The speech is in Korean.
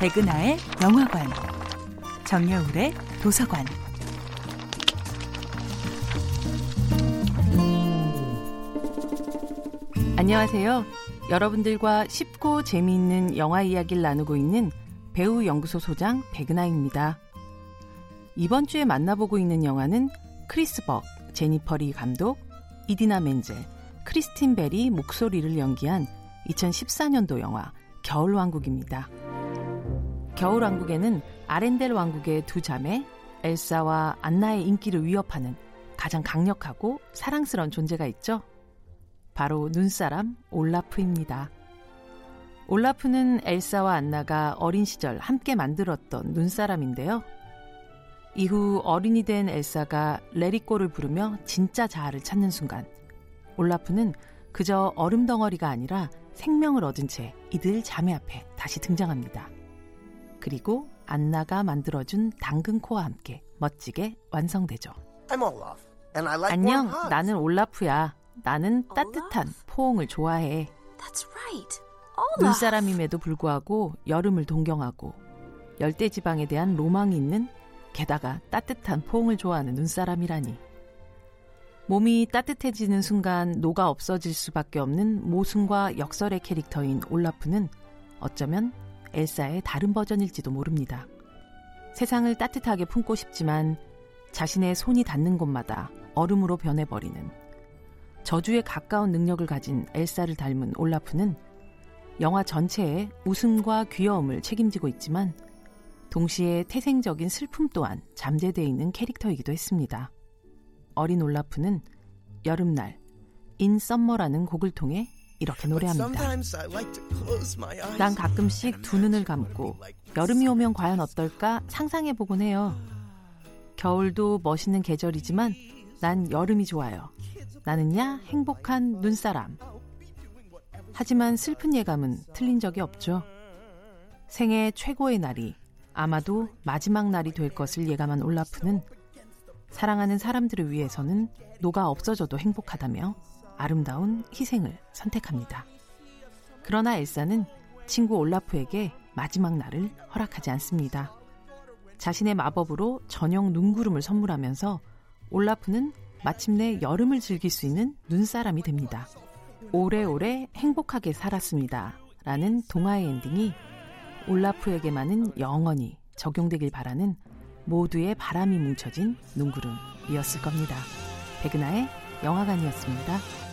백은하의 영화관, 정여울의 도서관. 안녕하세요. 여러분들과 쉽고 재미있는 영화 이야기를 나누고 있는 배우 연구소 소장 백은하입니다. 이번 주에 만나보고 있는 영화는 크리스 벅, 제니퍼 리 감독, 이디나 멘젤, 크리스틴 벨이 목소리를 연기한 2014년도 영화 겨울왕국입니다. 겨울왕국에는 아렌델 왕국의 두 자매 엘사와 안나의 인기를 위협하는 가장 강력하고 사랑스러운 존재가 있죠. 바로 눈사람 올라프입니다. 올라프는 엘사와 안나가 어린 시절 함께 만들었던 눈사람인데요. 이후 어린이 된 엘사가 레리꼬를 부르며 진짜 자아를 찾는 순간 올라프는 그저 얼음 덩어리가 아니라 생명을 얻은 채 이들 자매 앞에 다시 등장합니다. 그리고 안나가 만들어준 당근코와 함께 멋지게 완성되죠. Like 안녕, 나는 올라프야. 나는 따뜻한 포옹을 좋아해. Right. 눈사람임에도 불구하고 여름을 동경하고 열대지방에 대한 로망이 있는 게다가 따뜻한 포옹을 좋아하는 눈사람이라니. 몸이 따뜻해지는 순간 녹아 없어질 수밖에 없는 모순과 역설의 캐릭터인 올라프는 어쩌면 엘사의 다른 버전일지도 모릅니다. 세상을 따뜻하게 품고 싶지만 자신의 손이 닿는 곳마다 얼음으로 변해버리는 저주에 가까운 능력을 가진 엘사를 닮은 올라프는 영화 전체에 웃음과 귀여움을 책임지고 있지만 동시에 태생적인 슬픔 또한 잠재되어 있는 캐릭터이기도 했습니다. 어린 올라프는 여름날 인 썸머라는 곡을 통해 이렇게 노래합니다. 난 가끔씩 두 눈을 감고 여름이 오면 과연 어떨까 상상해 보곤 해요. 겨울도 멋있는 계절이지만 난 여름이 좋아요. 나는야 행복한 눈사람. 하지만 슬픈 예감은 틀린 적이 없죠. 생애 최고의 날이 아마도 마지막 날이 될 것을 예감한 올라프는 사랑하는 사람들을 위해서는 녹아 없어져도 행복하다며 아름다운 희생을 선택합니다. 그러나 엘사는 친구 올라프에게 마지막 날을 허락하지 않습니다. 자신의 마법으로 전용 눈구름을 선물하면서 올라프는 마침내 여름을 즐길 수 있는 눈사람이 됩니다. 오래오래 행복하게 살았습니다. 라는 동화의 엔딩이 올라프에게만은 영원히 적용되길 바라는 모두의 바람이 뭉쳐진 눈구름이었을 겁니다. 백은하의 영화관이었습니다.